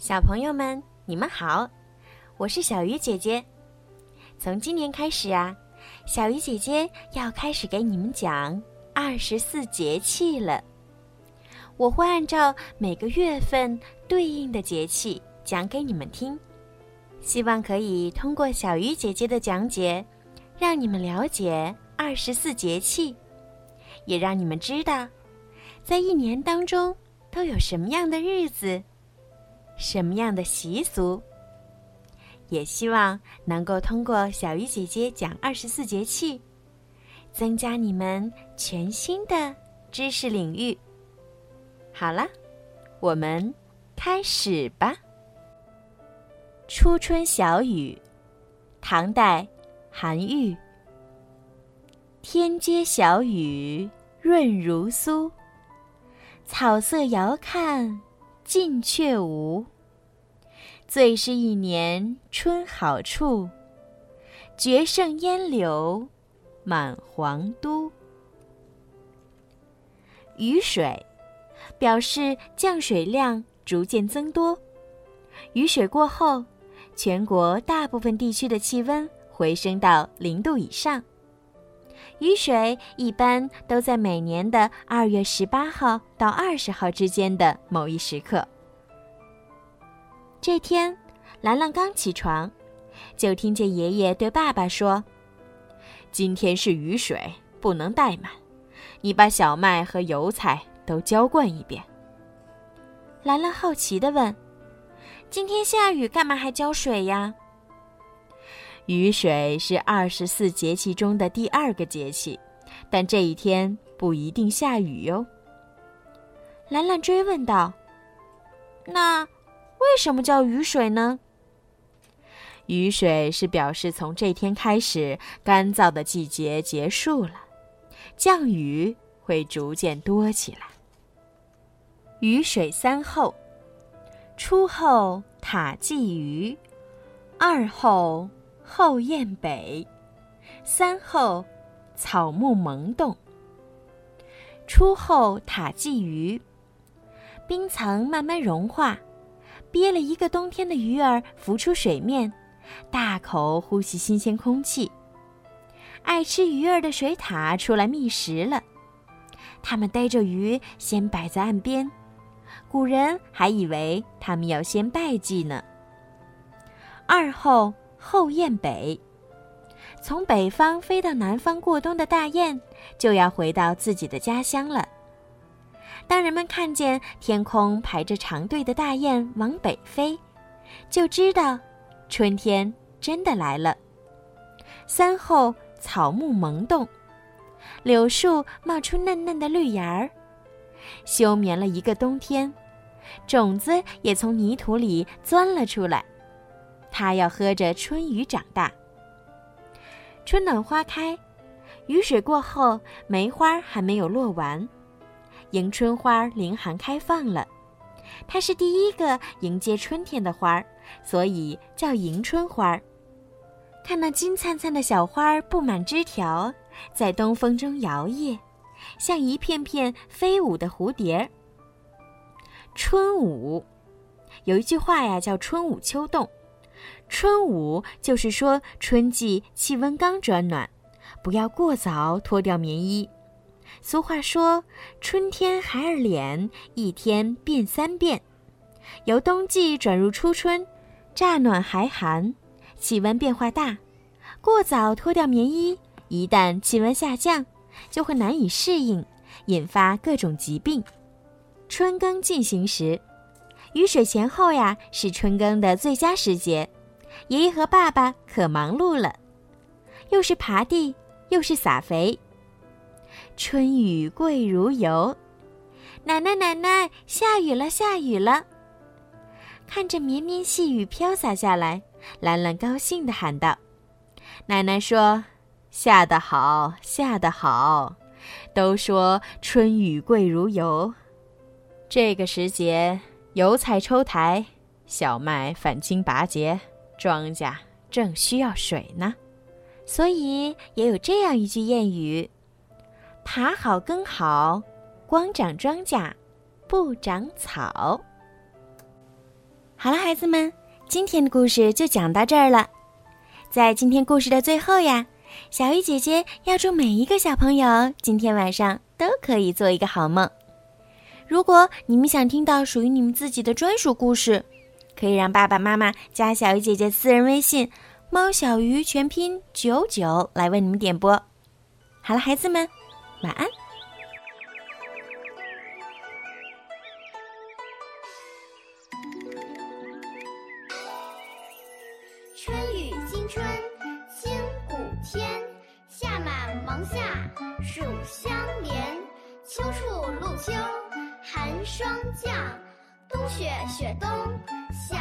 小朋友们，你们好，我是小鱼姐姐。从今年开始啊，小鱼姐姐要开始给你们讲二十四节气了。我会按照每个月份对应的节气讲给你们听，希望可以通过小鱼姐姐的讲解，让你们了解二十四节气，也让你们知道，在一年当中都有什么样的日子。什么样的习俗？也希望能够通过小鱼姐姐讲二十四节气，增加你们全新的知识领域。好了，我们开始吧。初春小雨，唐代，韩愈。天街小雨润如酥，草色遥看。近却无，最是一年春好处，绝胜烟柳满皇都。雨水表示降水量逐渐增多，雨水过后，全国大部分地区的气温回升到零度以上。雨水一般都在每年的二月十八号到二十号之间的某一时刻。这天，兰兰刚起床，就听见爷爷对爸爸说：“今天是雨水，不能怠慢，你把小麦和油菜都浇灌一遍。”兰兰好奇地问：“今天下雨，干嘛还浇水呀？”雨水是二十四节气中的第二个节气，但这一天不一定下雨哟。兰兰追问道：“那为什么叫雨水呢？”雨水是表示从这天开始，干燥的季节结束了，降雨会逐渐多起来。雨水三候：初候塔鲫鱼，二候。后雁北，三后草木萌动。初后塔鲫鱼，冰层慢慢融化，憋了一个冬天的鱼儿浮出水面，大口呼吸新鲜空气。爱吃鱼儿的水獭出来觅食了，它们逮着鱼先摆在岸边，古人还以为它们要先拜祭呢。二后。后雁北，从北方飞到南方过冬的大雁，就要回到自己的家乡了。当人们看见天空排着长队的大雁往北飞，就知道春天真的来了。三后草木萌动，柳树冒出嫩嫩的绿芽儿，休眠了一个冬天，种子也从泥土里钻了出来。它要喝着春雨长大。春暖花开，雨水过后，梅花还没有落完，迎春花凌寒开放了。它是第一个迎接春天的花儿，所以叫迎春花。看那金灿灿的小花儿布满枝条，在东风中摇曳，像一片片飞舞的蝴蝶。春舞，有一句话呀，叫“春捂秋冻”。春捂就是说春季气温刚转暖，不要过早脱掉棉衣。俗话说：“春天孩儿脸，一天变三变。”由冬季转入初春，乍暖还寒，气温变化大，过早脱掉棉衣，一旦气温下降，就会难以适应，引发各种疾病。春耕进行时，雨水前后呀，是春耕的最佳时节。爷爷和爸爸可忙碌了，又是耙地，又是撒肥。春雨贵如油，奶奶奶奶，下雨了，下雨了！看着绵绵细雨飘洒下来，兰兰高兴地喊道：“奶奶说，下得好，下得好！都说春雨贵如油，这个时节，油菜抽苔，小麦返青拔节。”庄稼正需要水呢，所以也有这样一句谚语：“耙好耕好，光长庄稼，不长草。”好了，孩子们，今天的故事就讲到这儿了。在今天故事的最后呀，小鱼姐姐要祝每一个小朋友今天晚上都可以做一个好梦。如果你们想听到属于你们自己的专属故事，可以让爸爸妈妈加小鱼姐姐私人微信“猫小鱼”全拼九九来为你们点播。好了，孩子们，晚安。春雨惊春清谷天，夏满芒夏暑相连。秋处露秋寒霜降，冬雪雪冬小。